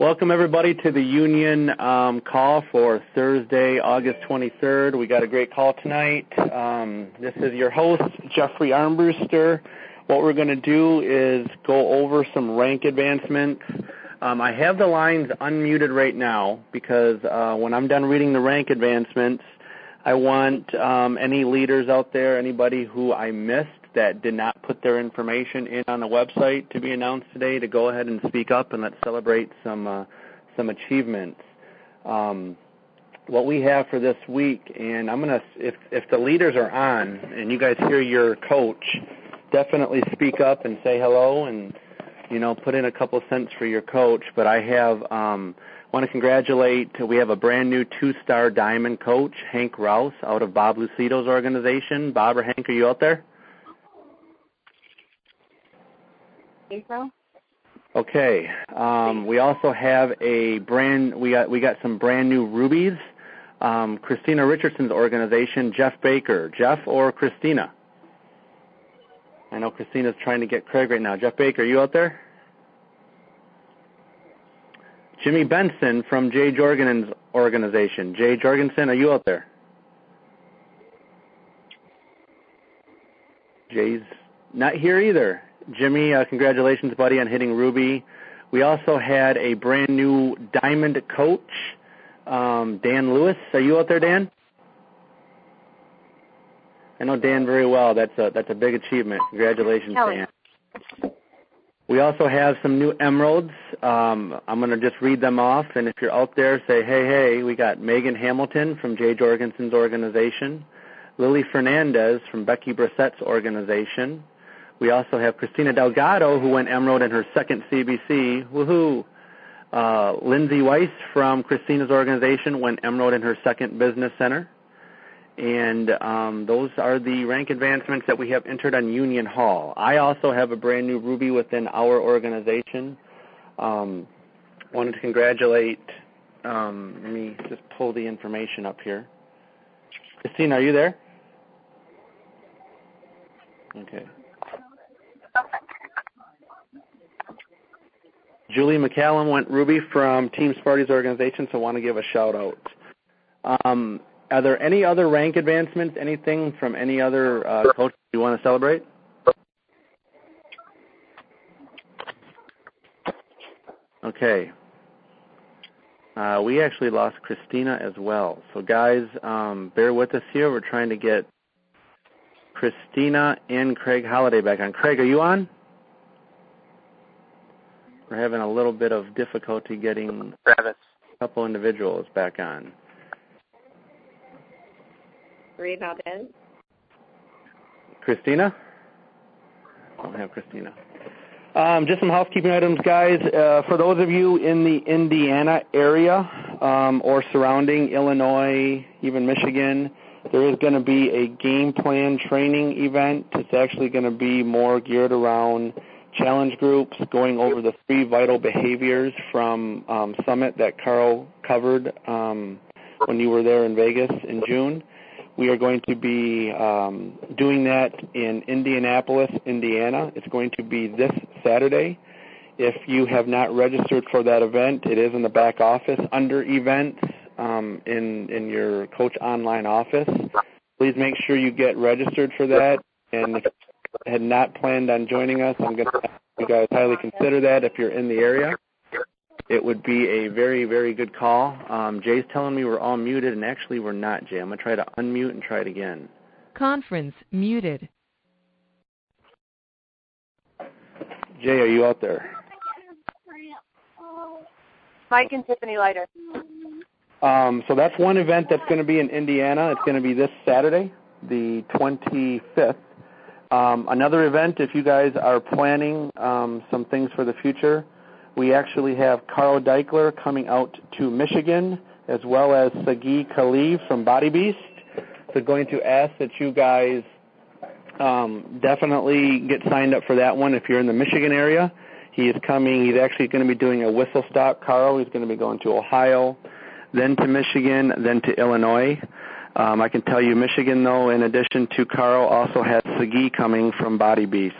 Welcome everybody to the union um, call for Thursday, August 23rd. We got a great call tonight. Um, this is your host, Jeffrey Armbruster. What we're going to do is go over some rank advancements. Um, I have the lines unmuted right now because uh, when I'm done reading the rank advancements, I want um, any leaders out there, anybody who I missed, that did not put their information in on the website to be announced today to go ahead and speak up and let's celebrate some uh, some achievements. Um, what we have for this week, and I'm gonna if if the leaders are on and you guys hear your coach, definitely speak up and say hello and you know put in a couple cents for your coach. But I have um, want to congratulate. We have a brand new two-star diamond coach, Hank Rouse, out of Bob Lucido's organization. Bob or Hank, are you out there? Okay. Um, we also have a brand. We got we got some brand new rubies. Um, Christina Richardson's organization, Jeff Baker. Jeff or Christina? I know Christina's trying to get Craig right now. Jeff Baker, are you out there? Jimmy Benson from Jay Jorgensen's organization. Jay Jorgensen, are you out there? Jay's not here either. Jimmy, uh, congratulations, buddy, on hitting Ruby. We also had a brand new diamond coach, um, Dan Lewis. Are you out there, Dan? I know Dan very well. That's a that's a big achievement. Congratulations. Dan. We also have some new emeralds. Um, I'm going to just read them off, and if you're out there, say, hey, hey, we got Megan Hamilton from Jay Jorgensen's organization, Lily Fernandez from Becky Brissett's organization, we also have Christina Delgado, who went Emerald in her second CBC. Woohoo! Uh, Lindsay Weiss from Christina's organization went Emerald in her second business center. And um, those are the rank advancements that we have entered on Union Hall. I also have a brand new Ruby within our organization. Um, wanted to congratulate. Um, let me just pull the information up here. Christina, are you there? Okay. Julie McCallum went Ruby from Team Sparty's organization, so I want to give a shout out. Um, are there any other rank advancements, anything from any other uh, coach you want to celebrate? Okay. Uh, we actually lost Christina as well. So guys, um, bear with us here. We're trying to get Christina and Craig Holiday back on. Craig, are you on? We're having a little bit of difficulty getting Travis. a couple individuals back on. Three about in. Christina? I don't have Christina. Um, just some housekeeping items, guys. Uh, for those of you in the Indiana area um, or surrounding Illinois, even Michigan, there is going to be a game plan training event. It's actually going to be more geared around challenge groups, going over the three vital behaviors from um, Summit that Carl covered um, when you were there in Vegas in June. We are going to be um, doing that in Indianapolis, Indiana. It's going to be this Saturday. If you have not registered for that event, it is in the back office under events um, in in your coach online office. Please make sure you get registered for that. And if had not planned on joining us, I'm going to ask you guys highly consider that if you're in the area. It would be a very, very good call. Um, Jay's telling me we're all muted, and actually we're not, Jay. I'm going to try to unmute and try it again. Conference muted. Jay, are you out there? Mike and Tiffany Leiter. Um, so that's one event that's going to be in Indiana. It's going to be this Saturday, the 25th. Um, another event, if you guys are planning um, some things for the future, we actually have Carl Daikeler coming out to Michigan, as well as Sagi Kalev from Body Beast. So going to ask that you guys um, definitely get signed up for that one if you're in the Michigan area. He is coming. He's actually going to be doing a whistle stop, Carl. He's going to be going to Ohio, then to Michigan, then to Illinois. Um, I can tell you Michigan, though, in addition to Carl, also has Sagi coming from Body Beast.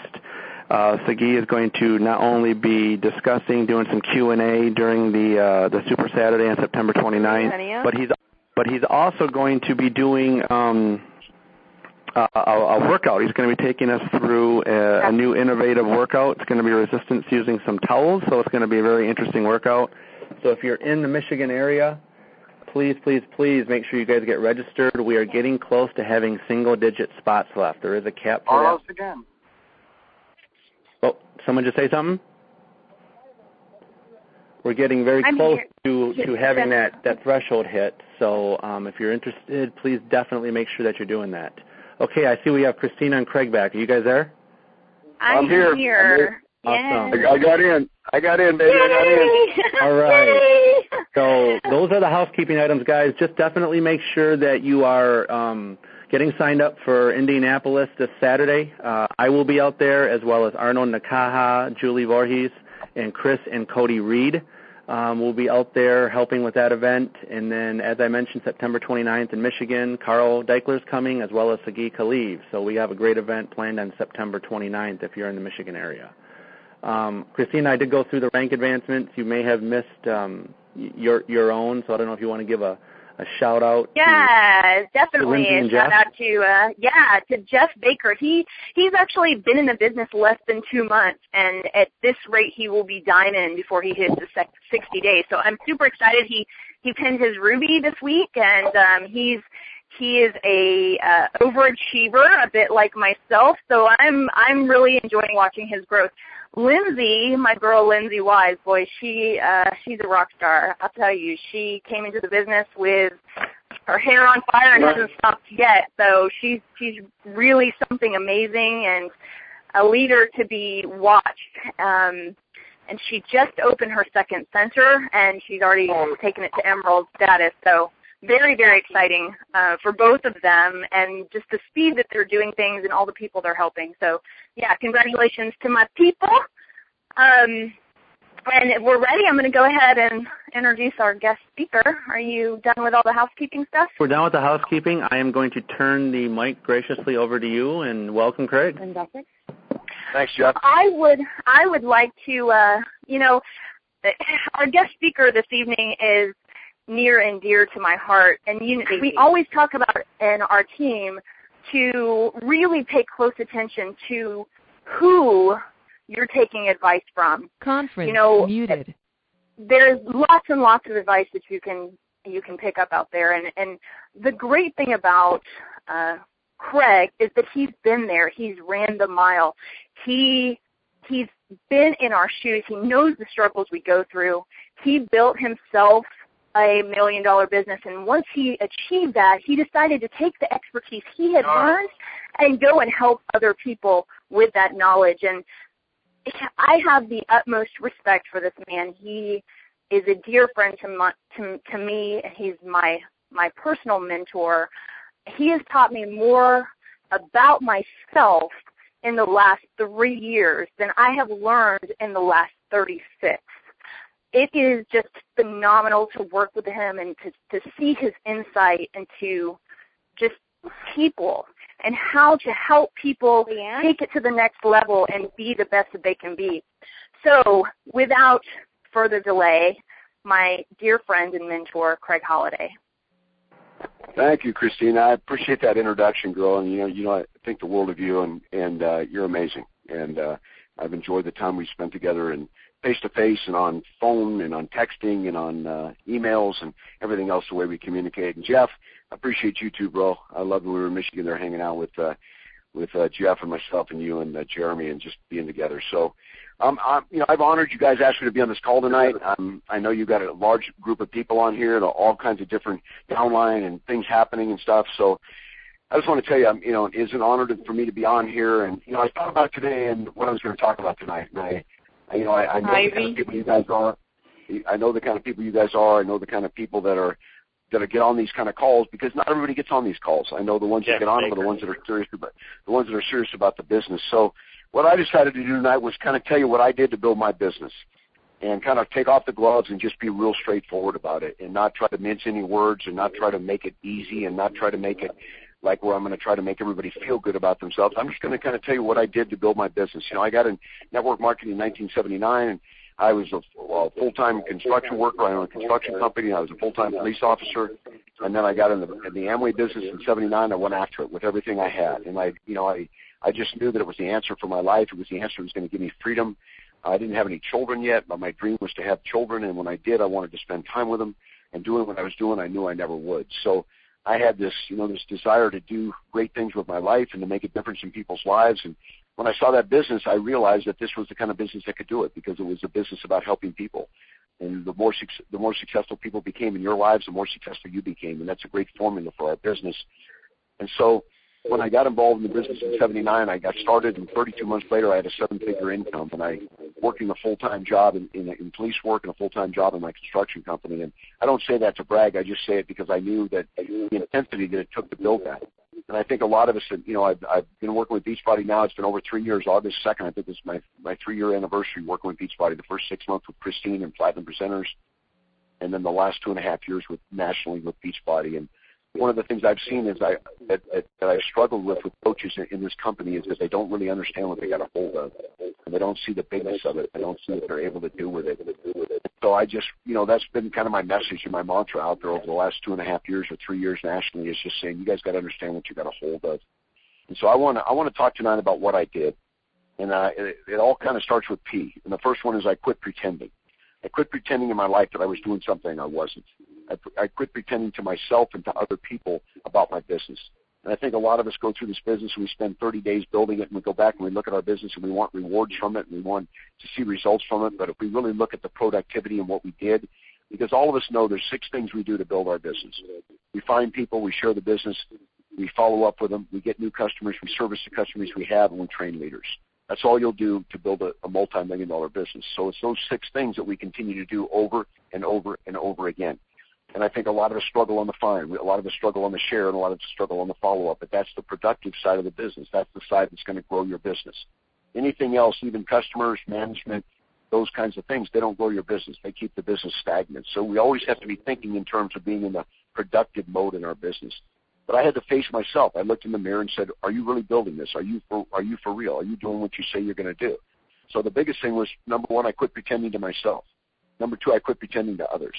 Uh, Sagi is going to not only be discussing, doing some Q and A during the uh, the Super Saturday on September 29th, but he's but he's also going to be doing um, a, a workout. He's going to be taking us through a, a new innovative workout. It's going to be resistance using some towels, so it's going to be a very interesting workout. So if you're in the Michigan area, please, please, please make sure you guys get registered. We are getting close to having single-digit spots left. There is a cap for Almost again. Oh, someone just say something? We're getting very I'm close here. to to having that that threshold hit. So um, if you're interested, please definitely make sure that you're doing that. Okay, I see we have Christina and Craig back. Are you guys there? I'm, I'm here. I'm here. Awesome. Yes. I, I got in. I got in, baby. I got in. All right. Yay! So those are the housekeeping items, guys. Just definitely make sure that you are um, getting signed up for Indianapolis this Saturday. Uh, I will be out there as well as Arnold Nakaha, Julie Voorhees, and Chris and Cody Reed. Um, we'll be out there helping with that event. And then, as I mentioned, September 29th in Michigan, Carl Daikeler's coming as well as Sagi Kalev. So we have a great event planned on September 29th if you're in the Michigan area. Um, Christina, I did go through the rank advancements. You may have missed um, your your own, so I don't know if you want to give a, a shout out. Yeah, definitely. Lindsay and A shout Jeff? out to uh yeah, to Jeff Baker. He he's actually been in the business less than two months and at this rate he will be diamond before he hits the sec- sixty days. So I'm super excited. He he pinned his ruby this week and um he's he is a uh, overachiever, a bit like myself. So I'm I'm really enjoying watching his growth. Lindsay, my girl Lindsay Wise, boy, she uh she's a rock star. I'll tell you, she came into the business with her hair on fire and hasn't stopped yet. So she's she's really something amazing and a leader to be watched. Um and she just opened her second center and she's already taken it to emerald status. So very, very exciting uh, for both of them and just the speed that they're doing things and all the people they're helping. So yeah, congratulations to my people. Um, and if we're ready, I'm going to go ahead and introduce our guest speaker. Are you done with all the housekeeping stuff? We're done with the housekeeping. I am going to turn the mic graciously over to you and welcome Craig. Thanks, Jeff. I would I would like to uh, you know our guest speaker this evening is near and dear to my heart and you, we always talk about in our team to really pay close attention to who you're taking advice from. Conference You know, muted. There's lots and lots of advice that you can you can pick up out there and and the great thing about uh Craig is that he's been there. He's ran the mile. He he's been in our shoes. He knows the struggles we go through. He built himself a million dollar business and once he achieved that, he decided to take the expertise he had learned and go and help other people with that knowledge and I have the utmost respect for this man. He is a dear friend to my, to, to me. He's my my personal mentor. He has taught me more about myself in the last three years than I have learned in the last 36. It is just phenomenal to work with him and to, to see his insight into just people and how to help people take it to the next level and be the best that they can be. So without further delay, my dear friend and mentor, Craig Holiday. Thank you, Christina. I appreciate that introduction, girl. And you know, you know, I think the world of you, and and uh, you're amazing. And uh, I've enjoyed the time we spent together, and face to face, and on phone, and on texting, and on uh, emails, and everything else. The way we communicate. And Jeff, I appreciate you too, bro. I love when we were in Michigan there, hanging out with uh, with uh, Jeff and myself, and you and uh, Jeremy, and just being together. So. Um, I'm, you know, I've honored you guys asked me to be on this call tonight. Um, I know you've got a large group of people on here, and all kinds of different downline and things happening and stuff. So I just want to tell you, I'm, you know, it's an honor to, for me to be on here. And you know, I thought about today and what I was going to talk about tonight. And I you know, I, I know the kind of people you guys are. I know the kind of people you guys are. I know the kind of people that are that get on these kind of calls because not everybody gets on these calls. I know the ones that get on them are the ones that are serious about the ones that are serious about the business. So what I decided to do tonight was kind of tell you what I did to build my business and kind of take off the gloves and just be real straightforward about it and not try to mince any words and not try to make it easy and not try to make it like where I'm going to try to make everybody feel good about themselves. I'm just going to kind of tell you what I did to build my business. You know, I got in network marketing in 1979, and I was a, a full-time construction worker. I owned a construction company. I was a full-time police officer, and then I got in the, in the Amway business in '79. I went after it with everything I had, and I, you know, I, I just knew that it was the answer for my life. It was the answer that was going to give me freedom. I didn't have any children yet, but my dream was to have children, and when I did, I wanted to spend time with them. And doing what I was doing, I knew I never would. So I had this, you know, this desire to do great things with my life and to make a difference in people's lives. And when I saw that business, I realized that this was the kind of business that could do it because it was a business about helping people. And the more the more successful people became in your lives, the more successful you became, and that's a great formula for our business. And so when I got involved in the business in 79, I got started, and 32 months later, I had a seven-figure income, and I working a full-time job in, in, in police work and a full-time job in my construction company. And I don't say that to brag. I just say it because I knew that the intensity that it took to build that. And I think a lot of us, you know, I've, I've been working with Beachbody now. It's been over three years. August 2nd, I think is my my three-year anniversary working with Beachbody. The first six months with Christine and Platinum Presenters, and then the last two and a half years with nationally with Beachbody. And one of the things I've seen is I that, that, that I struggled with with coaches in, in this company is that they don't really understand what they got a hold of, and they don't see the bigness of it. They don't see what they're able to do with it. So I just, you know, that's been kind of my message and my mantra out there over the last two and a half years or three years nationally is just saying you guys got to understand what you got a hold of. And so I want to I want to talk tonight about what I did, and uh, it, it all kind of starts with P. And the first one is I quit pretending. I quit pretending in my life that I was doing something I wasn't. I, I quit pretending to myself and to other people about my business. And I think a lot of us go through this business and we spend 30 days building it and we go back and we look at our business and we want rewards from it and we want to see results from it. But if we really look at the productivity and what we did, because all of us know there's six things we do to build our business. We find people, we share the business, we follow up with them, we get new customers, we service the customers we have, and we train leaders. That's all you'll do to build a, a multi-million dollar business. So it's those six things that we continue to do over and over and over again. And I think a lot of us struggle on the find, a lot of us struggle on the share, and a lot of us struggle on the follow-up. But that's the productive side of the business. That's the side that's going to grow your business. Anything else, even customers, management, those kinds of things, they don't grow your business. They keep the business stagnant. So we always have to be thinking in terms of being in the productive mode in our business. But I had to face myself. I looked in the mirror and said, "Are you really building this? Are you for Are you for real? Are you doing what you say you're going to do?" So the biggest thing was number one, I quit pretending to myself. Number two, I quit pretending to others.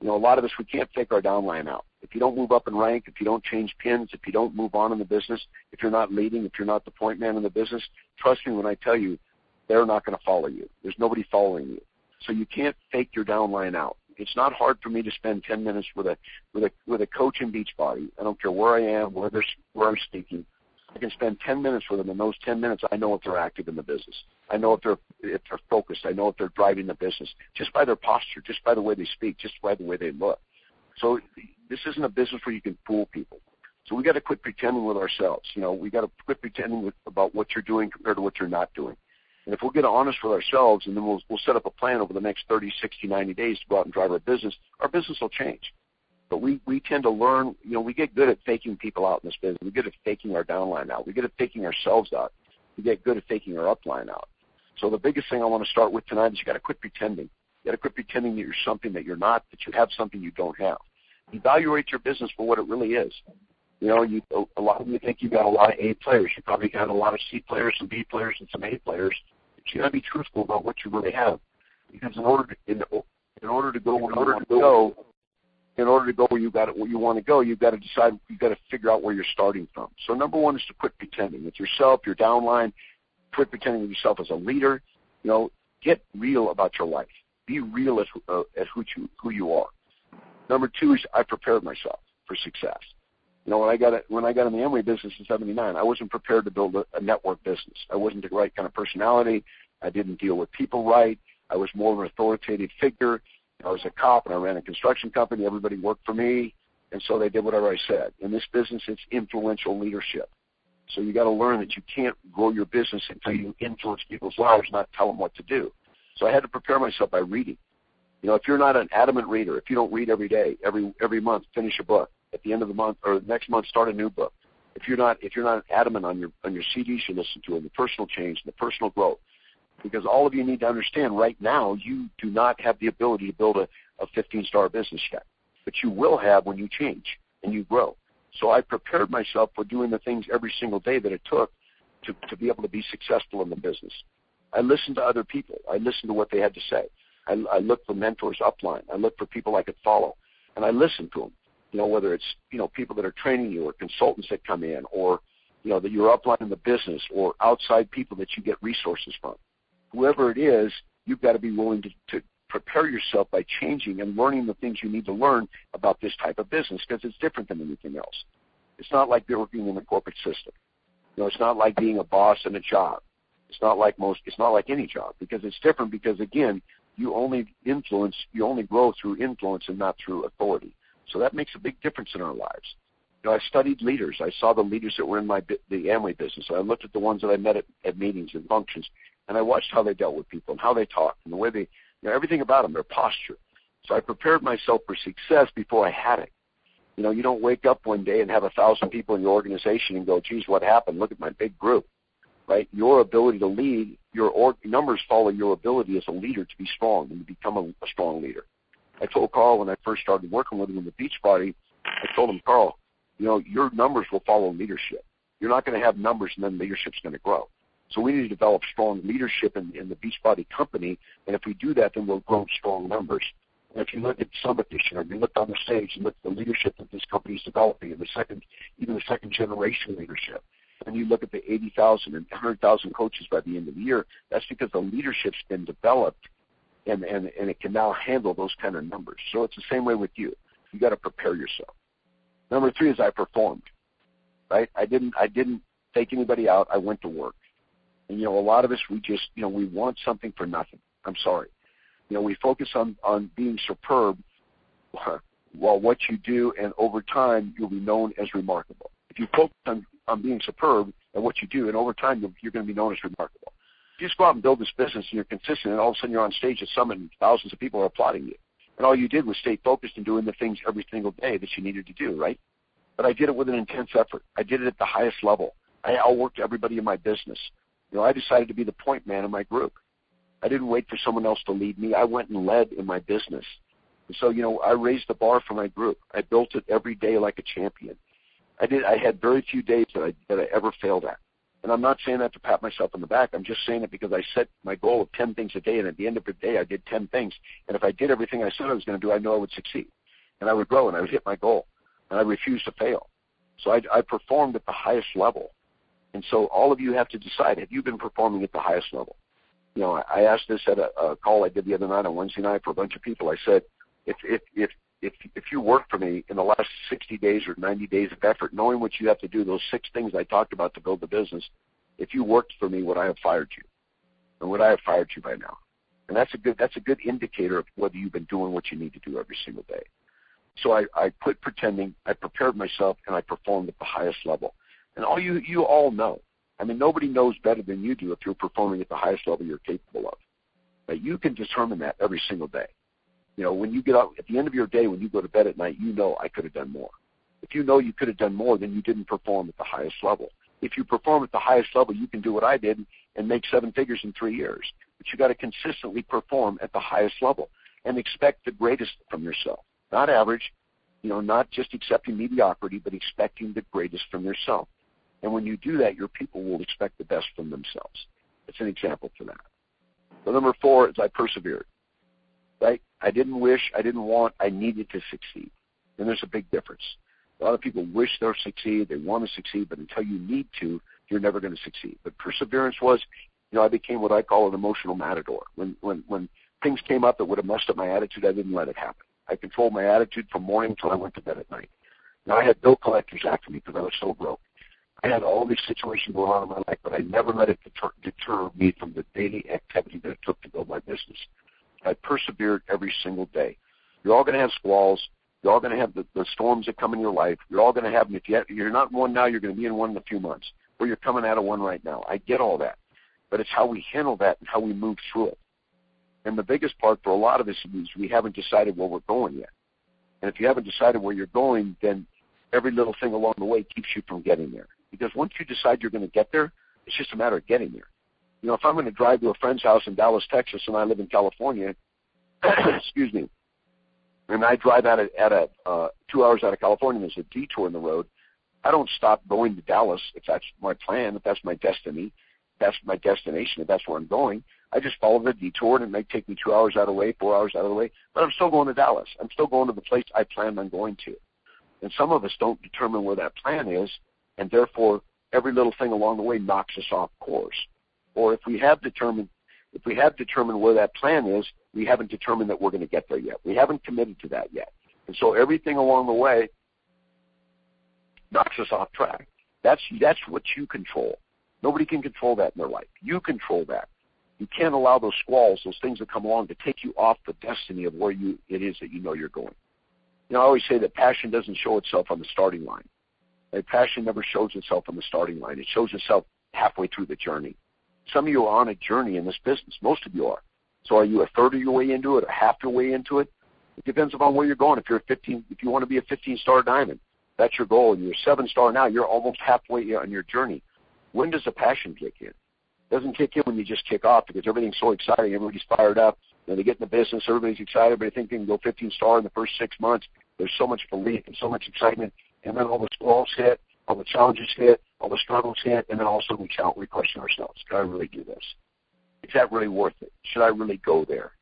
You know, a lot of us we can't fake our downline out. If you don't move up in rank, if you don't change pins, if you don't move on in the business, if you're not leading, if you're not the point man in the business, trust me when I tell you, they're not going to follow you. There's nobody following you. So you can't fake your downline out. It's not hard for me to spend 10 minutes with a with a with a coach in Beachbody. I don't care where I am, where where I'm speaking. I can spend 10 minutes with them. In those 10 minutes, I know if they're active in the business. I know if they're if they're focused. I know if they're driving the business just by their posture, just by the way they speak, just by the way they look. So this isn't a business where you can fool people. So we got to quit pretending with ourselves. You know, we got to quit pretending with, about what you're doing compared to what you're not doing. And if we'll get honest with ourselves, and then we'll we'll set up a plan over the next 30, 60, 90 days to go out and drive our business, our business will change. But we we tend to learn. You know, we get good at faking people out in this business. We get good at faking our downline out. We get at faking ourselves out. We get good at faking our upline out. So the biggest thing I want to start with tonight is you got to quit pretending. You got to quit pretending that you're something that you're not, that you have something you don't have. Evaluate your business for what it really is. You know, you a lot of you think you've got a lot of A players. You probably got a lot of C players, some B players, and some A players you got to be truthful about what you really have, because in order to in, in order to go you want to go, in order to go where you got it, where you want to go, you've got to decide. You've got to figure out where you're starting from. So number one is to quit pretending with yourself, your downline. Quit pretending with yourself as a leader. You know, get real about your life. Be real as uh, as who you who you are. Number two is I prepared myself for success. You know, when I got it, when I got in the Amway business in '79, I wasn't prepared to build a, a network business. I wasn't the right kind of personality. I didn't deal with people right. I was more of an authoritative figure. I was a cop and I ran a construction company. Everybody worked for me, and so they did whatever I said. In this business, it's influential leadership. So you got to learn that you can't grow your business until you influence people's lives, not tell them what to do. So I had to prepare myself by reading. You know, if you're not an adamant reader, if you don't read every day, every every month, finish a book at the end of the month or next month start a new book. If you're not if you're not adamant on your on your CDs you listen to and the personal change and the personal growth, because all of you need to understand right now you do not have the ability to build a, a 15 star business yet, but you will have when you change and you grow. So I prepared myself for doing the things every single day that it took to, to be able to be successful in the business. I listened to other people. I listened to what they had to say. I, I looked for mentors upline. I looked for people I could follow, and I listened to them. You know, whether it's you know people that are training you or consultants that come in, or you know that you're upline in the business, or outside people that you get resources from. Whoever it is, you've got to be willing to, to prepare yourself by changing and learning the things you need to learn about this type of business because it's different than anything else. It's not like working in the corporate system. You know, it's not like being a boss in a job. It's not like most. It's not like any job because it's different. Because again, you only influence, you only grow through influence and not through authority. So that makes a big difference in our lives. You know, I studied leaders. I saw the leaders that were in my the Amway business. I looked at the ones that I met at, at meetings and functions, and I watched how they dealt with people and how they talked and the way they, you know, everything about them, their posture. So I prepared myself for success before I had it. You know, you don't wake up one day and have a thousand people in your organization and go, geez, what happened? Look at my big group right? Your ability to lead, your or, numbers follow your ability as a leader to be strong and to become a, a strong leader. I told Carl when I first started working with him in the Beachbody, I told him, Carl, you know, your numbers will follow leadership. You're not going to have numbers and then leadership's going to grow. So we need to develop strong leadership in, in the Beachbody company, and if we do that, then we'll grow strong numbers. And if you look at Summit this year, you look on the stage and look at the leadership that this company is developing, and the second, even the second generation leadership, and you look at the 80,000 and 100,000 coaches by the end of the year, that's because the leadership's been developed and, and, and it can now handle those kind of numbers. So it's the same way with you. You got to prepare yourself. Number three is I performed. Right? I didn't I didn't take anybody out. I went to work. And you know, a lot of us we just you know we want something for nothing. I'm sorry. You know, we focus on on being superb, while what you do, and over time you'll be known as remarkable. If you focus on on being superb at what you do, and over time you're, you're going to be known as remarkable. If you just go out and build this business and you're consistent, and all of a sudden you're on stage at Summit and thousands of people are applauding you, and all you did was stay focused and doing the things every single day that you needed to do, right? But I did it with an intense effort. I did it at the highest level. I outworked everybody in my business. You know, I decided to be the point man in my group. I didn't wait for someone else to lead me. I went and led in my business. And so, you know, I raised the bar for my group. I built it every day like a champion. I did. I had very few days that I that I ever failed at. And I'm not saying that to pat myself on the back. I'm just saying it because I set my goal of 10 things a day, and at the end of the day, I did 10 things. And if I did everything I said I was going to do, I know I would succeed, and I would grow, and I would hit my goal, and I refused to fail. So I, I performed at the highest level. And so all of you have to decide: have you been performing at the highest level? You know, I asked this at a, a call I did the other night on Wednesday night for a bunch of people. I said, if if if if if you work for me in the last 60 days or 90 days of effort, knowing what you have to do, those six things I talked about to build the business, if you worked for me, would I have fired you? And would I have fired you by now? And that's a good that's a good indicator of whether you've been doing what you need to do every single day. So I, I quit pretending, I prepared myself, and I performed at the highest level. And all you you all know. I mean, nobody knows better than you do if you're performing at the highest level you're capable of. But you can determine that every single day. You know, when you get up at the end of your day, when you go to bed at night, you know I could have done more. If you know you could have done more, then you didn't perform at the highest level. If you perform at the highest level, you can do what I did and make seven figures in three years. But you got to consistently perform at the highest level and expect the greatest from yourself. Not average, you know, not just accepting mediocrity, but expecting the greatest from yourself. And when you do that, your people will expect the best from themselves. It's an example for that. So number four is I persevered right? I didn't wish, I didn't want, I needed to succeed. And there's a big difference. A lot of people wish they'll succeed, they want to succeed, but until you need to, you're never going to succeed. But perseverance was, you know, I became what I call an emotional matador. When when when things came up that would have messed up my attitude, I didn't let it happen. I controlled my attitude from morning until I went to bed at night. Now I had bill collectors after me because I was so broke. I had all these situations going on in my life, but I never let it deter, deter me from the daily activity that it took to build my business. I persevered every single day. You're all going to have squalls. You're all going to have the, the storms that come in your life. You're all going to have them. If you have, you're not in one now, you're going to be in one in a few months, or you're coming out of one right now. I get all that, but it's how we handle that and how we move through it. And the biggest part for a lot of us is we haven't decided where we're going yet. And if you haven't decided where you're going, then every little thing along the way keeps you from getting there. Because once you decide you're going to get there, it's just a matter of getting there. You know, if I'm going to drive to a friend's house in Dallas, Texas, and I live in California, excuse me, and I drive out at, at a uh, two hours out of California, there's a detour in the road. I don't stop going to Dallas if that's my plan, if that's my destiny, if that's my destination, if that's where I'm going. I just follow the detour and it may take me two hours out of the way, four hours out of the way, but I'm still going to Dallas. I'm still going to the place I planned on going to. And some of us don't determine where that plan is, and therefore every little thing along the way knocks us off course. Or if we have determined if we have determined where that plan is, we haven't determined that we're going to get there yet. We haven't committed to that yet. And so everything along the way knocks us off track. That's that's what you control. Nobody can control that in their life. You control that. You can't allow those squalls, those things that come along, to take you off the destiny of where you it is that you know you're going. You know, I always say that passion doesn't show itself on the starting line. Right? Passion never shows itself on the starting line. It shows itself halfway through the journey. Some of you are on a journey in this business. Most of you are. So are you a third of your way into it or half your way into it? It depends upon where you're going. If you're a 15, if you want to be a 15 star diamond, that's your goal, and you're a seven star now. You're almost halfway on your journey. When does the passion kick in? It doesn't kick in when you just kick off because everything's so exciting. Everybody's fired up. Know, they get in the business. Everybody's excited. I think they can go 15 star in the first six months. There's so much belief and so much excitement, and then all the squalls hit, all the challenges hit, all the struggles hit, and then all of a sudden we, challenge, we question ourselves: Can I really do this? Is that really worth it? Should I really go there?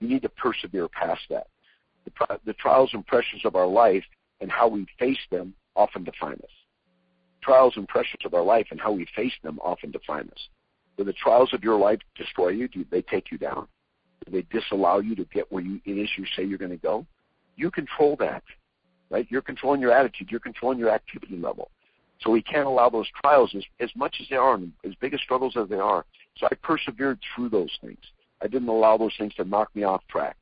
You need to persevere past that. The, the trials and pressures of our life and how we face them often define us. Trials and pressures of our life and how we face them often define us. Do the trials of your life destroy you? Do they take you down? Do they disallow you to get where you, it is you say you're going to go? You control that, right? You're controlling your attitude. You're controlling your activity level. So we can't allow those trials as, as much as they are and as big as struggles as they are. So I persevered through those things. I didn't allow those things to knock me off track.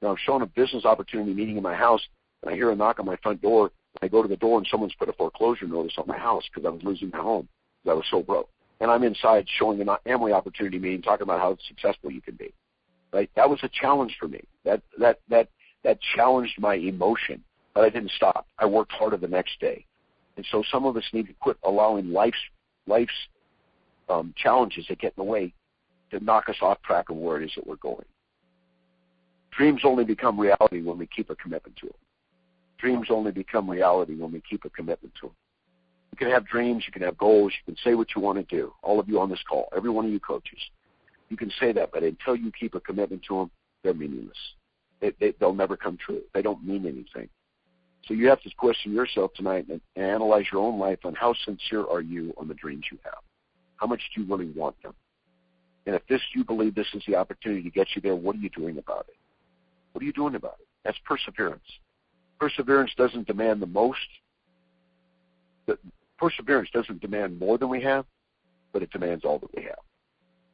Now I'm showing a business opportunity meeting in my house and I hear a knock on my front door. I go to the door and someone's put a foreclosure notice on my house because I was losing my home because I was so broke. And I'm inside showing an Amway opportunity meeting, talking about how successful you can be. Right? That was a challenge for me. That that that that challenged my emotion, but I didn't stop. I worked harder the next day. And so some of us need to quit allowing life's life's um, challenges that get in the way to knock us off track of where it is that we're going. Dreams only become reality when we keep a commitment to them. Dreams only become reality when we keep a commitment to them. You can have dreams, you can have goals, you can say what you want to do. All of you on this call, every one of you coaches, you can say that, but until you keep a commitment to them, they're meaningless. They, they, they'll never come true. They don't mean anything. So you have to question yourself tonight and, and analyze your own life on how sincere are you on the dreams you have. How much do you really want them? And if this you believe this is the opportunity to get you there, what are you doing about it? What are you doing about it? That's perseverance. Perseverance doesn't demand the most. Perseverance doesn't demand more than we have, but it demands all that we have.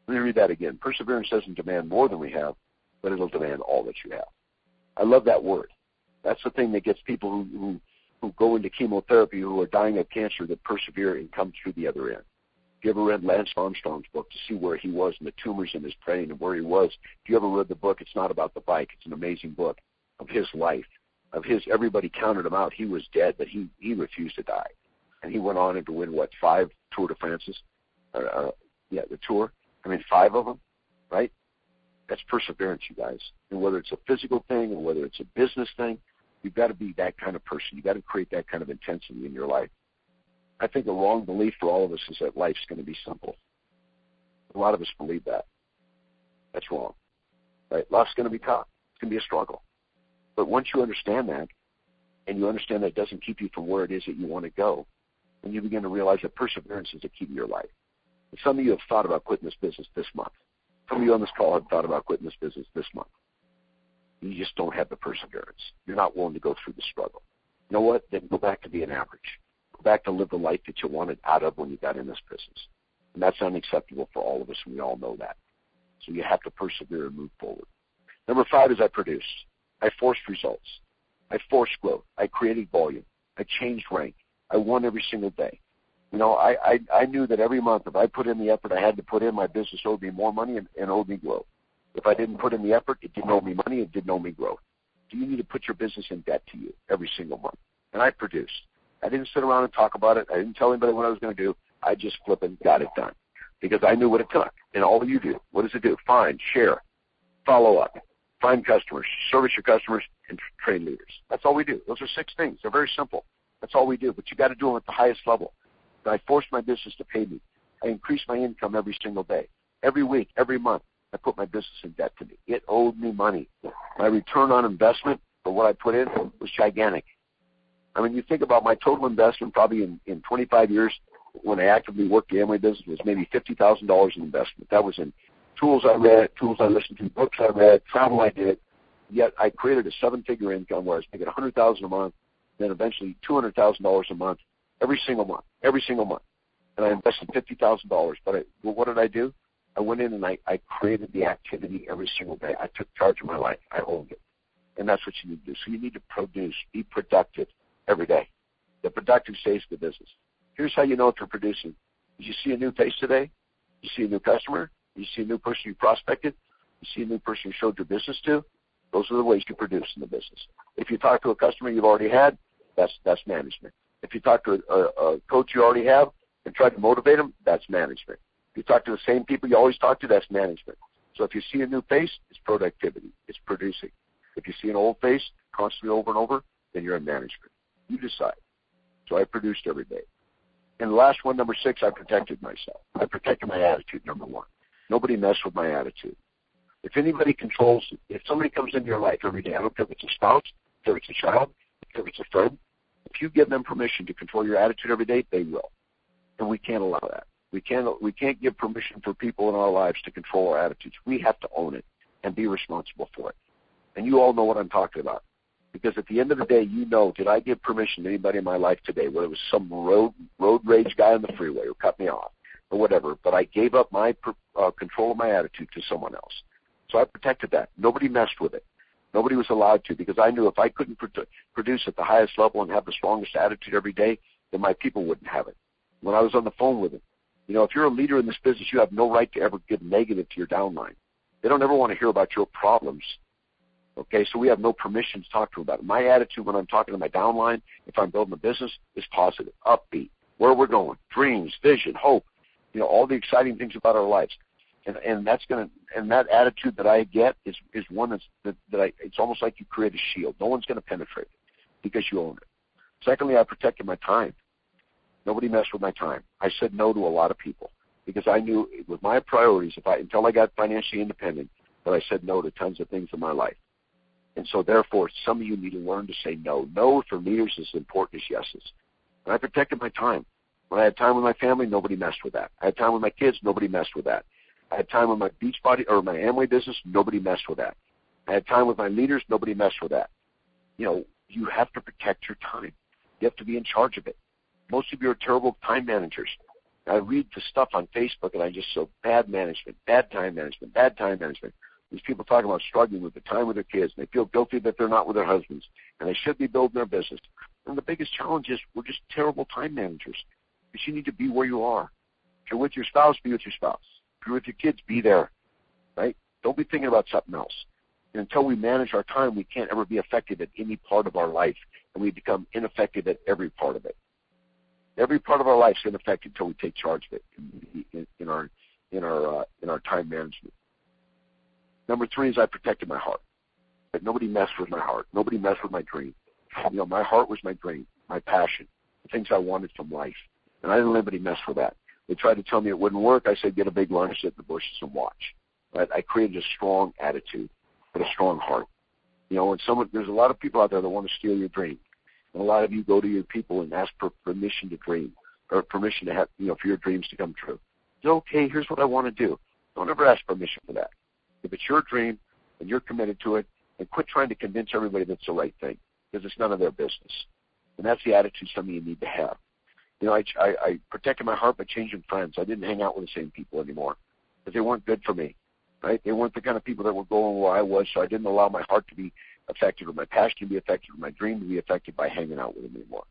Let me read that again. Perseverance doesn't demand more than we have, but it'll demand all that you have. I love that word. That's the thing that gets people who, who, who go into chemotherapy who are dying of cancer that persevere and come through the other end. If you ever read Lance Armstrong's book to see where he was and the tumors in his brain and where he was, if you ever read the book, it's not about the bike. It's an amazing book of his life of his everybody counted him out. He was dead, but he he refused to die, and he went on to win what five Tour de France's, uh, uh, yeah, the tour. I mean, five of them, right? That's perseverance, you guys. And whether it's a physical thing or whether it's a business thing, you've got to be that kind of person. You've got to create that kind of intensity in your life. I think a wrong belief for all of us is that life's going to be simple. A lot of us believe that. That's wrong. Right? Life's going to be tough. It's going to be a struggle. But once you understand that, and you understand that it doesn't keep you from where it is that you want to go, then you begin to realize that perseverance is the key to your life. And some of you have thought about quitting this business this month. Some of you on this call have thought about quitting this business this month. You just don't have the perseverance. You're not willing to go through the struggle. You know what? Then go back to being average. Go back to live the life that you wanted out of when you got in this business. And that's unacceptable for all of us, and we all know that. So you have to persevere and move forward. Number five is I produce. I forced results. I forced growth. I created volume. I changed rank. I won every single day. You know, I, I, I knew that every month if I put in the effort I had to put in, my business owed me more money and, and owed me growth. If I didn't put in the effort, it didn't owe me money, it didn't owe me growth. Do you need to put your business in debt to you every single month? And I produced. I didn't sit around and talk about it. I didn't tell anybody what I was going to do. I just flipping got it done because I knew what it took. And all you do. What does it do? Find, share, follow up, find customers, service your customers, and train leaders. That's all we do. Those are six things. They're very simple. That's all we do. But you got to do them at the highest level. And I forced my business to pay me. I increased my income every single day, every week, every month. I put my business in debt to me. It owed me money. My return on investment for what I put in was gigantic. I mean, you think about my total investment probably in, in 25 years when I actively worked the Amway business was maybe $50,000 in investment. That was in tools I read, tools I listened to, books I read, travel I did. Yet I created a seven-figure income where I was making 100000 a month, then eventually $200,000 a month, every single month, every single month. And I invested $50,000. But I, well, what did I do? I went in and I, I created the activity every single day. I took charge of my life. I owned it. And that's what you need to do. So you need to produce, be productive every day. The productive stays the business. Here's how you know if you're producing. You see a new face today? You see a new customer? You see a new person you prospected? You see a new person you showed your business to? Those are the ways you produce in the business. If you talk to a customer you've already had, that's that's management. If you talk to a, a, a coach you already have and try to motivate them, that's management. You talk to the same people you always talk to, that's management. So if you see a new face, it's productivity. It's producing. If you see an old face constantly over and over, then you're in management. You decide. So I produced every day. And the last one, number six, I protected myself. I protected my attitude, number one. Nobody messed with my attitude. If anybody controls, if somebody comes into your life every day, I don't care if it's a spouse, if it's a child, if it's a friend, if you give them permission to control your attitude every day, they will. And we can't allow that. We can't we can't give permission for people in our lives to control our attitudes. We have to own it and be responsible for it. And you all know what I'm talking about. Because at the end of the day, you know, did I give permission to anybody in my life today, whether it was some road road rage guy on the freeway who cut me off or whatever, but I gave up my uh, control of my attitude to someone else. So I protected that. Nobody messed with it. Nobody was allowed to because I knew if I couldn't pro- produce at the highest level and have the strongest attitude every day, then my people wouldn't have it. When I was on the phone with them, you know, if you're a leader in this business, you have no right to ever give negative to your downline. They don't ever want to hear about your problems. Okay, so we have no permission to talk to them about it. My attitude when I'm talking to my downline, if I'm building a business, is positive, upbeat, where we're going, dreams, vision, hope, you know, all the exciting things about our lives. And and that's gonna and that attitude that I get is is one that's that, that I it's almost like you create a shield. No one's gonna penetrate it because you own it. Secondly, I protected my time. Nobody messed with my time. I said no to a lot of people because I knew with my priorities, if I until I got financially independent, that I said no to tons of things in my life. And so therefore, some of you need to learn to say no. No for leaders is as important as yeses. And I protected my time. When I had time with my family, nobody messed with that. I had time with my kids, nobody messed with that. I had time with my Beachbody or my Amway business, nobody messed with that. I had time with my leaders, nobody messed with that. You know, you have to protect your time. You have to be in charge of it. Most of you are terrible time managers. I read the stuff on Facebook and I just so bad management, bad time management, bad time management. These people talking about struggling with the time with their kids, and they feel guilty that they're not with their husbands, and they should be building their business. And the biggest challenge is we're just terrible time managers. Because you need to be where you are. If you're with your spouse, be with your spouse. If you're with your kids, be there. Right? Don't be thinking about something else. And until we manage our time, we can't ever be effective at any part of our life, and we become ineffective at every part of it. Every part of our life is ineffective until we take charge of it in, in, in our in our uh, in our time management. Number three is I protected my heart. But nobody messed with my heart. Nobody messed with my dream. You know, my heart was my dream, my passion, the things I wanted from life. And I didn't let anybody mess with that. They tried to tell me it wouldn't work. I said, get a big lunch, sit in the bushes, and watch. But I created a strong attitude and a strong heart. You know, when someone, there's a lot of people out there that want to steal your dream. A lot of you go to your people and ask for permission to dream or permission to have, you know, for your dreams to come true. It's okay. Here's what I want to do. Don't ever ask permission for that. If it's your dream and you're committed to it, and quit trying to convince everybody that's the right thing because it's none of their business. And that's the attitude some of you need to have. You know, I, I, I protected my heart by changing friends. I didn't hang out with the same people anymore because they weren't good for me, right? They weren't the kind of people that were going where I was, so I didn't allow my heart to be affected or my passion to be affected or my dream to be affected by hanging out with them anymore.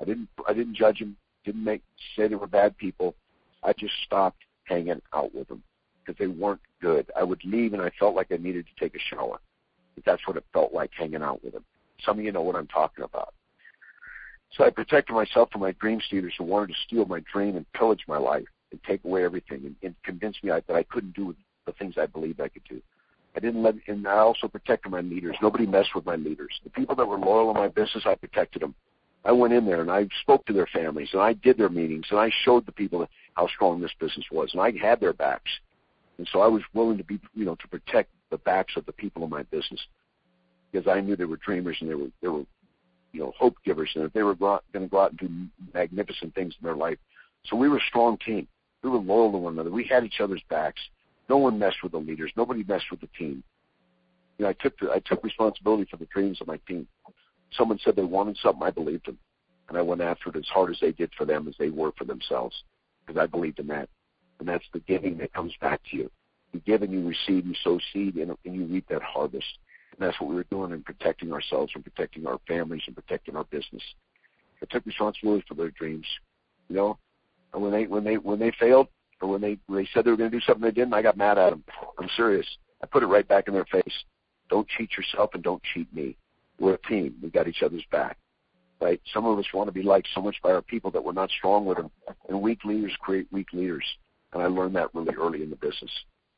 I didn't, I didn't judge them, didn't make say they were bad people. I just stopped hanging out with them because they weren't good. I would leave and I felt like I needed to take a shower. That's what it felt like hanging out with them. Some of you know what I'm talking about. So I protected myself from my dream stealers who wanted to steal my dream and pillage my life and take away everything and, and convince me I, that I couldn't do the things I believed I could do. I didn't let, and I also protected my leaders. Nobody messed with my leaders. The people that were loyal in my business, I protected them. I went in there and I spoke to their families and I did their meetings and I showed the people how strong this business was and I had their backs. And so I was willing to be, you know, to protect the backs of the people in my business because I knew they were dreamers and they were, they were, you know, hope givers and that they were going to go out and do magnificent things in their life. So we were a strong team. We were loyal to one another. We had each other's backs. No one messed with the leaders. Nobody messed with the team. You know, I took the, I took responsibility for the dreams of my team. Someone said they wanted something, I believed them, and I went after it as hard as they did for them as they were for themselves, because I believed in that. And that's the giving that comes back to you. You give and you receive, you sow seed, and, and you reap that harvest. And that's what we were doing in protecting ourselves and protecting our families and protecting our business. I took responsibility for their dreams. You know, and when they when they when they failed or when they when they said they were going to do something they didn't, I got mad at them. I'm serious. I put it right back in their face. Don't cheat yourself and don't cheat me. We're a team. We got each other's back. Right? Some of us want to be liked so much by our people that we're not strong with them. And weak leaders create weak leaders. And I learned that really early in the business.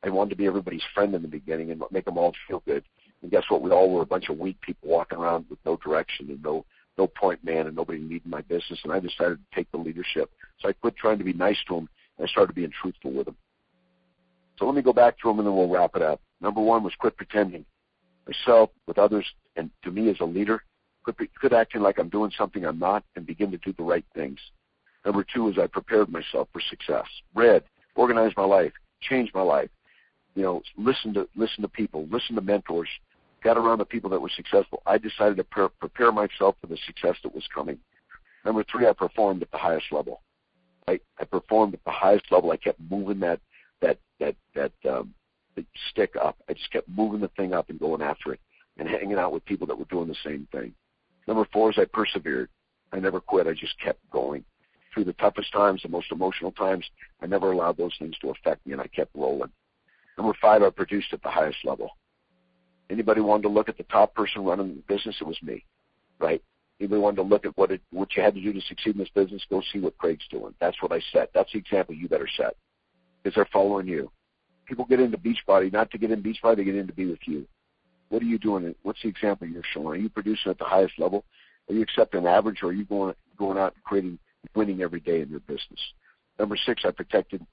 I wanted to be everybody's friend in the beginning and make them all feel good. And guess what? We all were a bunch of weak people walking around with no direction and no no point man and nobody needing my business. And I decided to take the leadership. So I quit trying to be nice to them I started being truthful with them. So let me go back to them and then we'll wrap it up. Number one was quit pretending. Myself, with others, and to me as a leader, quit, quit acting like I'm doing something I'm not and begin to do the right things. Number two is I prepared myself for success. Read, organized my life, changed my life. You know, listen to listen to people, listen to mentors, got around the people that were successful. I decided to pre- prepare myself for the success that was coming. Number three, I performed at the highest level. I, I performed at the highest level. I kept moving that that that that um, the stick up. I just kept moving the thing up and going after it, and hanging out with people that were doing the same thing. Number four is I persevered. I never quit. I just kept going through the toughest times, the most emotional times. I never allowed those things to affect me, and I kept rolling. Number five, I produced at the highest level. Anybody wanted to look at the top person running the business, it was me, right? Wanted to look at what it, what you had to do to succeed in this business, go see what Craig's doing. That's what I set. That's the example you better set, because they're following you. People get into Beachbody not to get in Beachbody, they get in to be with you. What are you doing? What's the example you're showing? Are you producing at the highest level? Are you accepting average, or are you going going out and creating winning every day in your business? Number six, I protected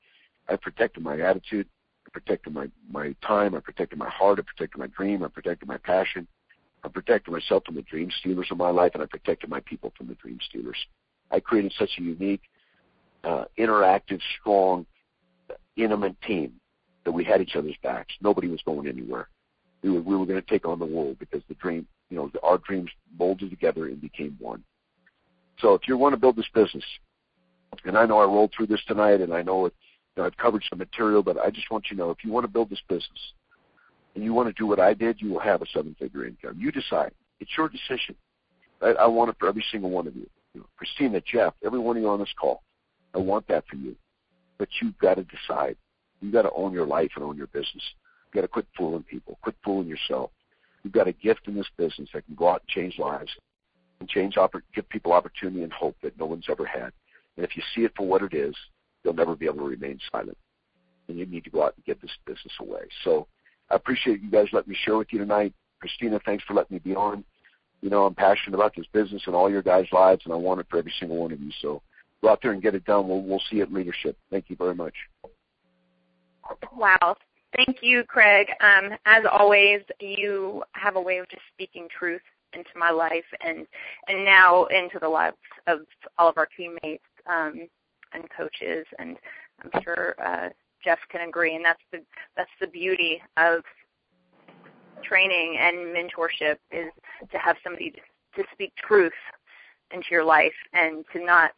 I protected my attitude. I protected my, my time. I protected my heart. I protected my dream. I protected my passion. I protected myself from the dream stealers of my life, and I protected my people from the dream stealers. I created such a unique, uh, interactive, strong, intimate team that we had each other's backs. Nobody was going anywhere. We were, we were going to take on the world because the dream, you know, our dreams molded together and became one. So if you want to build this business, and I know I rolled through this tonight, and I know it you know, I've covered some material, but I just want you to know if you want to build this business and you want to do what I did, you will have a seven-figure income. You decide. It's your decision. I, I want it for every single one of you. you know, Christina, Jeff, every one of you on this call. I want that for you. But you've got to decide. You've got to own your life and own your business. You've got to quit fooling people. Quit fooling yourself. You've got a gift in this business that can go out and change lives and change, give people opportunity and hope that no one's ever had. And if you see it for what it is, you'll never be able to remain silent. And you need to go out and get this business away. So I appreciate you guys letting me share with you tonight. Christina, thanks for letting me be on. You know, I'm passionate about this business and all your guys' lives, and I want it for every single one of you. So go out there and get it done. We'll, we'll see at leadership. Thank you very much. Wow. Thank you, Craig. Um, as always, you have a way of just speaking truth into my life and and now into the lives of all of our teammates. Um, and coaches, and I'm sure uh, Jeff can agree. And that's the that's the beauty of training and mentorship is to have somebody to, speak truth into your life and to not,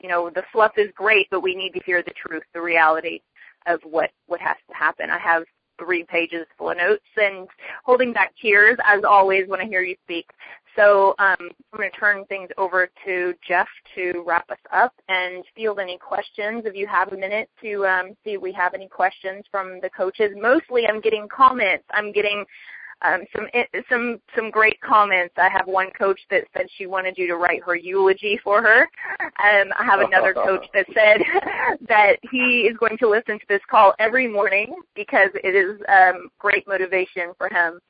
you know, the fluff is great, but we need to hear the truth, the reality of what what has to happen. I have three pages full of notes and holding back tears as always when I hear you speak. So um, I'm going to turn things over to Jeff to wrap us up and field any questions. If you have a minute to um, see if we have any questions from the coaches. Mostly I'm getting comments. I'm getting um, some some some great comments. I have one coach that said she wanted you to write her eulogy for her. Um, I have another coach that said that he is going to listen to this call every morning because it is um, great motivation for him.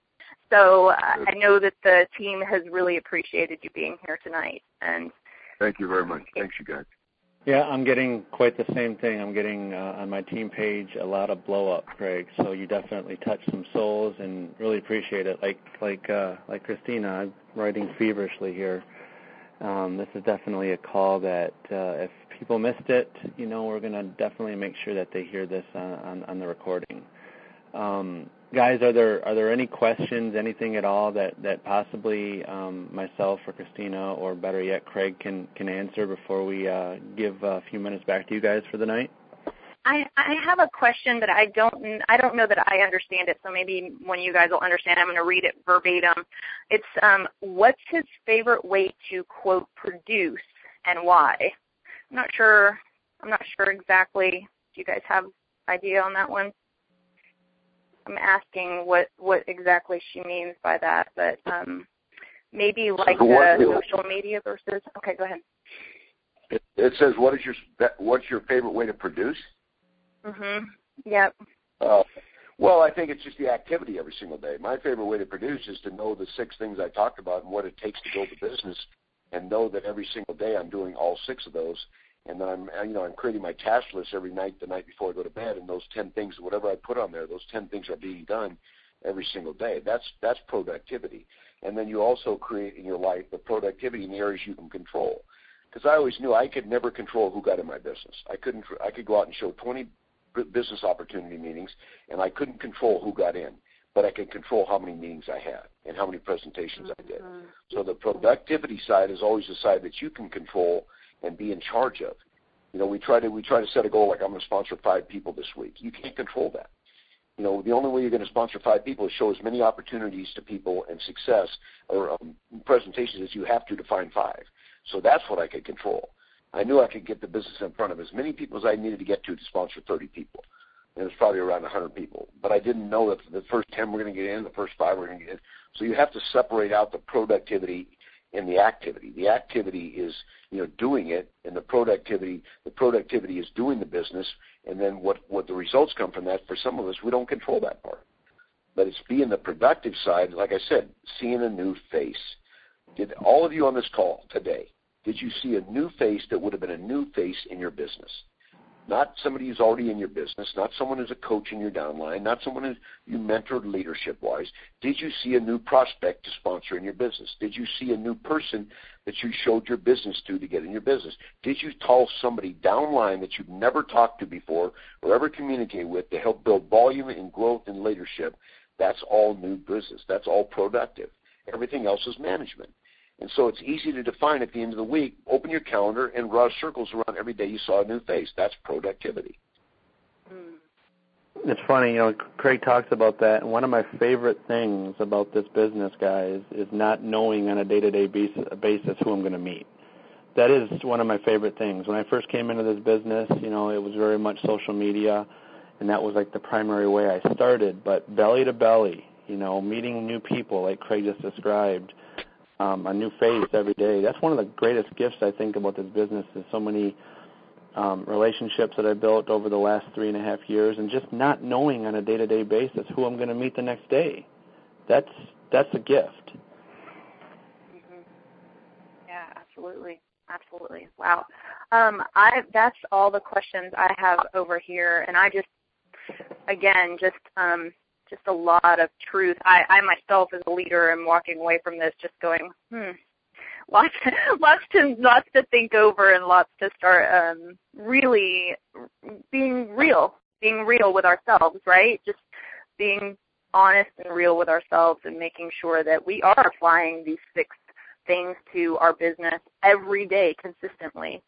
So uh, I know that the team has really appreciated you being here tonight. And thank you very much. Thanks, you guys. Yeah, I'm getting quite the same thing. I'm getting uh, on my team page a lot of blow up, Craig. So you definitely touched some souls and really appreciate it. Like like uh, like Christina, I'm writing feverishly here. Um, this is definitely a call that uh, if people missed it, you know, we're going to definitely make sure that they hear this on, on, on the recording. Um, guys, are there are there any questions, anything at all that that possibly um, myself or Christina or better yet Craig can can answer before we uh, give a few minutes back to you guys for the night? I, I have a question that I don't I don't know that I understand it, so maybe when you guys will understand, I'm going to read it verbatim. It's um, what's his favorite way to quote produce and why? I'm not sure. I'm not sure exactly. Do you guys have idea on that one? I'm asking what what exactly she means by that, but um, maybe like the social media versus. Okay, go ahead. It, it says, "What is your what's your favorite way to produce?" Mhm. Yep. Uh, well, I think it's just the activity every single day. My favorite way to produce is to know the six things I talked about and what it takes to build a business, and know that every single day I'm doing all six of those, and then I'm you know I'm creating my task list every night the night before I go to bed and those 10 things whatever I put on there those 10 things are being done every single day that's that's productivity and then you also create in your life the productivity in the areas you can control because I always knew I could never control who got in my business I couldn't I could go out and show 20 business opportunity meetings and I couldn't control who got in but I could control how many meetings I had and how many presentations I did. Mm-hmm. So the productivity side is always the side that you can control and be in charge of. You know, we try to we try to set a goal like I'm going to sponsor five people this week. You can't control that. You know, the only way you're going to sponsor five people is show as many opportunities to people and success or um, presentations as you have to to find five. So that's what I could control. I knew I could get the business in front of as many people as I needed to get to to sponsor 30 people. And it was probably around 100 people. But I didn't know that the first 10 were going to get in, the first five were going to get in. So you have to separate out the productivity in the activity. The activity is you know doing it, and the productivity the productivity is doing the business, and then what what the results come from that. For some of us, we don't control that part, but it's being the productive side. Like I said, seeing a new face. Did all of you on this call today? Did you see a new face that would have been a new face in your business? Not somebody who's already in your business, not someone who's a coach in your downline, not someone who you mentored leadership wise. Did you see a new prospect to sponsor in your business? Did you see a new person that you showed your business to to get in your business? Did you call somebody downline that you've never talked to before or ever communicated with to help build volume and growth and leadership? That's all new business. That's all productive. Everything else is management. And so it's easy to define at the end of the week. Open your calendar and draw circles around every day you saw a new face. That's productivity. Hmm. It's funny, you know, Craig talks about that. And one of my favorite things about this business, guys, is not knowing on a day-to-day basis who I'm going to meet. That is one of my favorite things. When I first came into this business, you know, it was very much social media, and that was like the primary way I started. But belly to belly, you know, meeting new people, like Craig just described, um, a new face every day. That's one of the greatest gifts I think about this business is so many um, relationships that I built over the last three and a half years, and just not knowing on a day-to-day basis who I'm going to meet the next day. That's that's a gift. Mm-hmm. Yeah, absolutely, absolutely. Wow. Um, I that's all the questions I have over here, and I just again just um, just a lot of truth. I, I myself as a leader am walking away from this just going, hmm, lots lots to lots to think over and lots to start um really being real, being real with ourselves, right? Just being honest and real with ourselves and making sure that we are applying these six things to our business every day consistently.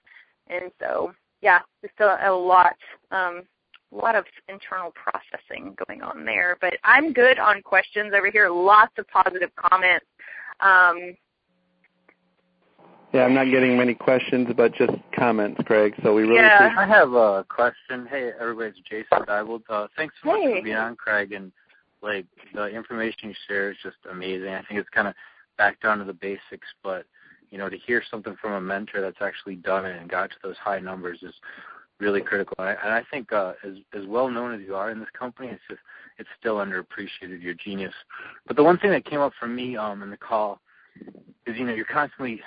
And so, yeah, just a, a lot um a lot of internal processing going on there. But I'm good on questions over here. Lots of positive comments. Um, yeah, I'm not getting many questions, but just comments, Craig. So we really. Yeah. Appreciate- I have a question. Hey, everybody, it's Jason Diebold. Uh, thanks so much for being on, Craig, and like the information you share is just amazing. I think it's kind of back down to the basics, but you know, to hear something from a mentor that's actually done it and got to those high numbers is really critical. And I, and I think uh, as as well known as you are in this company, it's just it's still underappreciated. Your genius. But the one thing that came up for me um, in the call is you know you're constantly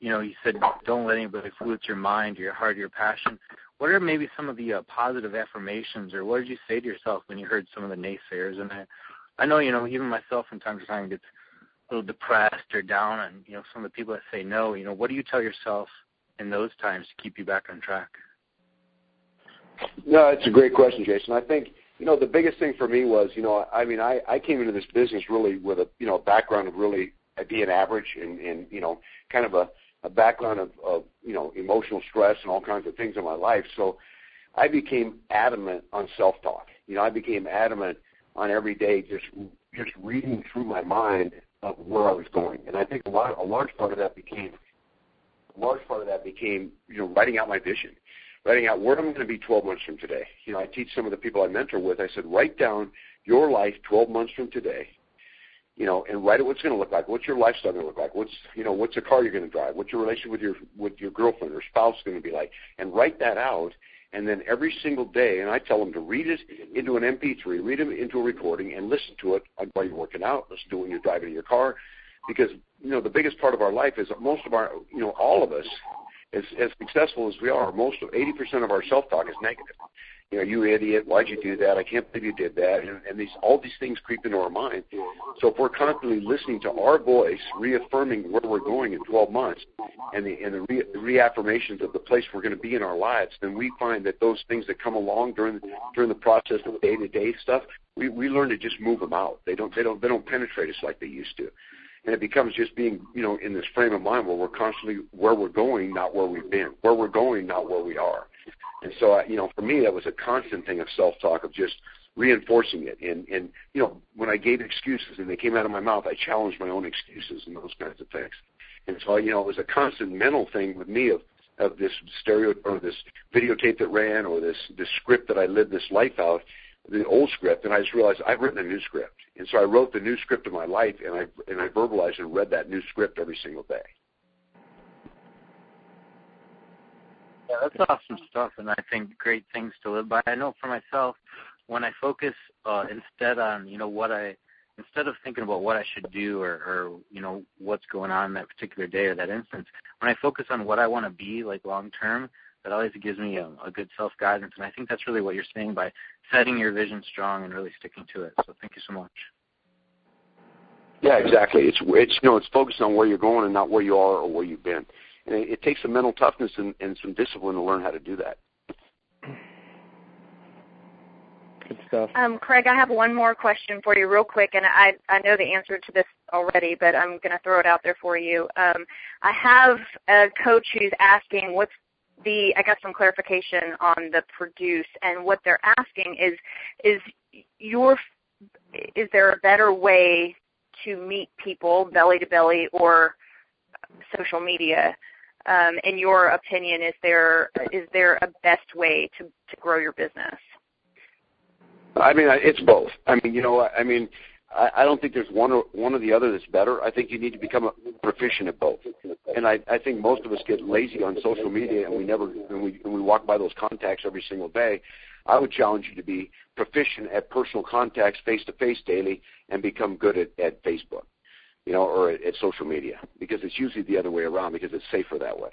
you know you said don't let anybody influence your mind, your heart, your passion. What are maybe some of the uh, positive affirmations, or what did you say to yourself when you heard some of the naysayers? And I, I know you know even myself from time to time gets a little depressed or down, and you know some of the people that say no. You know what do you tell yourself in those times to keep you back on track? No, it's a great question, Jason. I think you know the biggest thing for me was you know I mean I I came into this business really with a you know background of really being average and and you know kind of a a background of, of you know emotional stress and all kinds of things in my life. So I became adamant on self-talk. You know, I became adamant on every day just just reading through my mind of where I was going, and I think a lot a large part of that became a large part of that became you know writing out my vision writing out where I'm going to be 12 months from today. You know, I teach some of the people I mentor with. I said, write down your life 12 months from today. You know, and write it what's going to look like. What's your lifestyle going to look like? What's you know, what's the car you're going to drive? What's your relationship with your with your girlfriend or spouse going to be like? And write that out. And then every single day, and I tell them to read it into an MP3, read it into a recording, and listen to it while you're working out. Listen to it when you're driving in your car, because you know the biggest part of our life is most of our, you know, all of us as, as successful as we are, most of 80% of our self-talk is negative. You know, you idiot, why'd you do that? I can't believe you did that. And, and these, all these things creep into our mind. So if we're constantly listening to our voice, reaffirming where we're going in 12 months, and the, and the re, reaffirmations of the place we're going to be in our lives, then we find that those things that come along during during the process of day-to-day stuff, we, we learn to just move them out. They don't they don't they don't penetrate us like they used to and it becomes just being you know in this frame of mind where we're constantly where we're going not where we've been. Where we're going not where we are. And so I, you know for me that was a constant thing of self talk of just reinforcing it. And and you know when i gave excuses and they came out of my mouth i challenged my own excuses and those kinds of things. And so you know it was a constant mental thing with me of of this stereo or this videotape that ran or this this script that i lived this life out the old script, and I just realized I've written a new script, and so I wrote the new script of my life, and I and I verbalized and read that new script every single day. Yeah, that's awesome stuff, and I think great things to live by. I know for myself, when I focus uh, instead on you know what I instead of thinking about what I should do or, or you know what's going on that particular day or that instance, when I focus on what I want to be like long term, that always gives me a, a good self guidance. And I think that's really what you're saying by setting your vision strong and really sticking to it. So thank you so much. Yeah, exactly. It's it's you know it's focused on where you're going and not where you are or where you've been. And it, it takes some mental toughness and, and some discipline to learn how to do that. Good stuff. Um, Craig, I have one more question for you, real quick, and I I know the answer to this already, but I'm going to throw it out there for you. Um, I have a coach who's asking what's the I got some clarification on the produce and what they're asking is is your is there a better way to meet people belly to belly or social media? Um, in your opinion, is there is there a best way to to grow your business? I mean, it's both. I mean, you know, I mean, I, I don't think there's one or one or the other that's better. I think you need to become proficient at both. And I, I think most of us get lazy on social media, and we never and we and we walk by those contacts every single day. I would challenge you to be proficient at personal contacts face to face daily, and become good at, at Facebook, you know, or at, at social media, because it's usually the other way around because it's safer that way.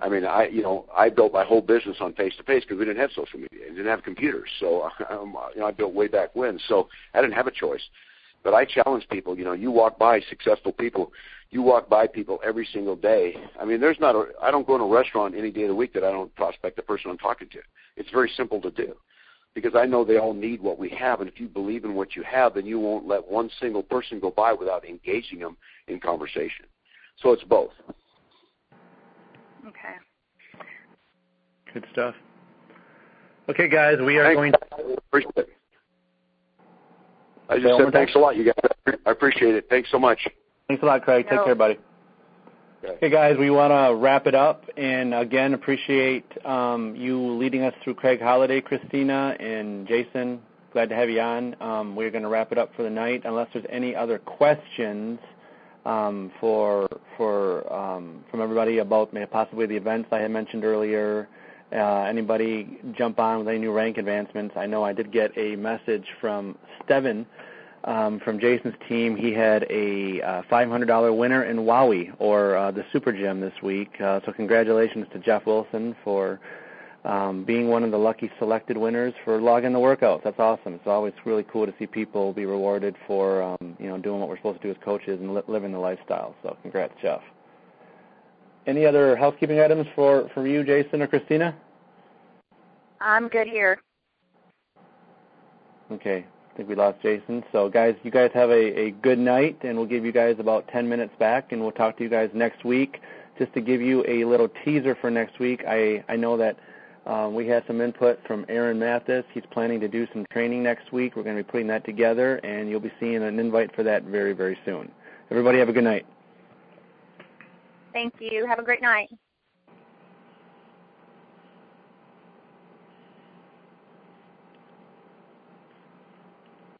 I mean, I you know I built my whole business on face to face because we didn't have social media, and didn't have computers. So um, you know I built way back when, so I didn't have a choice. But I challenge people. You know, you walk by successful people. You walk by people every single day. I mean, there's not a. I don't go in a restaurant any day of the week that I don't prospect the person I'm talking to. It's very simple to do, because I know they all need what we have, and if you believe in what you have, then you won't let one single person go by without engaging them in conversation. So it's both. Okay. Good stuff. Okay, guys, we are going. To... Appreciate it. I just said thanks a lot, you guys. I appreciate it. Thanks so much. Thanks a lot, Craig. Take care, buddy. Okay. okay, guys, we want to wrap it up, and again, appreciate um, you leading us through Craig Holiday, Christina, and Jason. Glad to have you on. Um, we're going to wrap it up for the night, unless there's any other questions um, for for um, from everybody about possibly the events I had mentioned earlier, uh, anybody jump on with any new rank advancements. I know I did get a message from Steven um, from Jason's team. He had a uh, $500 winner in WOWY or uh, the Super Gym this week. Uh, so congratulations to Jeff Wilson for um, being one of the lucky selected winners for logging the workouts. That's awesome. It's always really cool to see people be rewarded for um, you know doing what we're supposed to do as coaches and li- living the lifestyle. So congrats, Jeff. Any other housekeeping items for, for you, Jason or Christina? I'm good here. Okay. I think we lost Jason. So, guys, you guys have a, a good night, and we'll give you guys about 10 minutes back, and we'll talk to you guys next week. Just to give you a little teaser for next week, I, I know that um, we had some input from Aaron Mathis. He's planning to do some training next week. We're going to be putting that together, and you'll be seeing an invite for that very, very soon. Everybody have a good night. Thank you. Have a great night.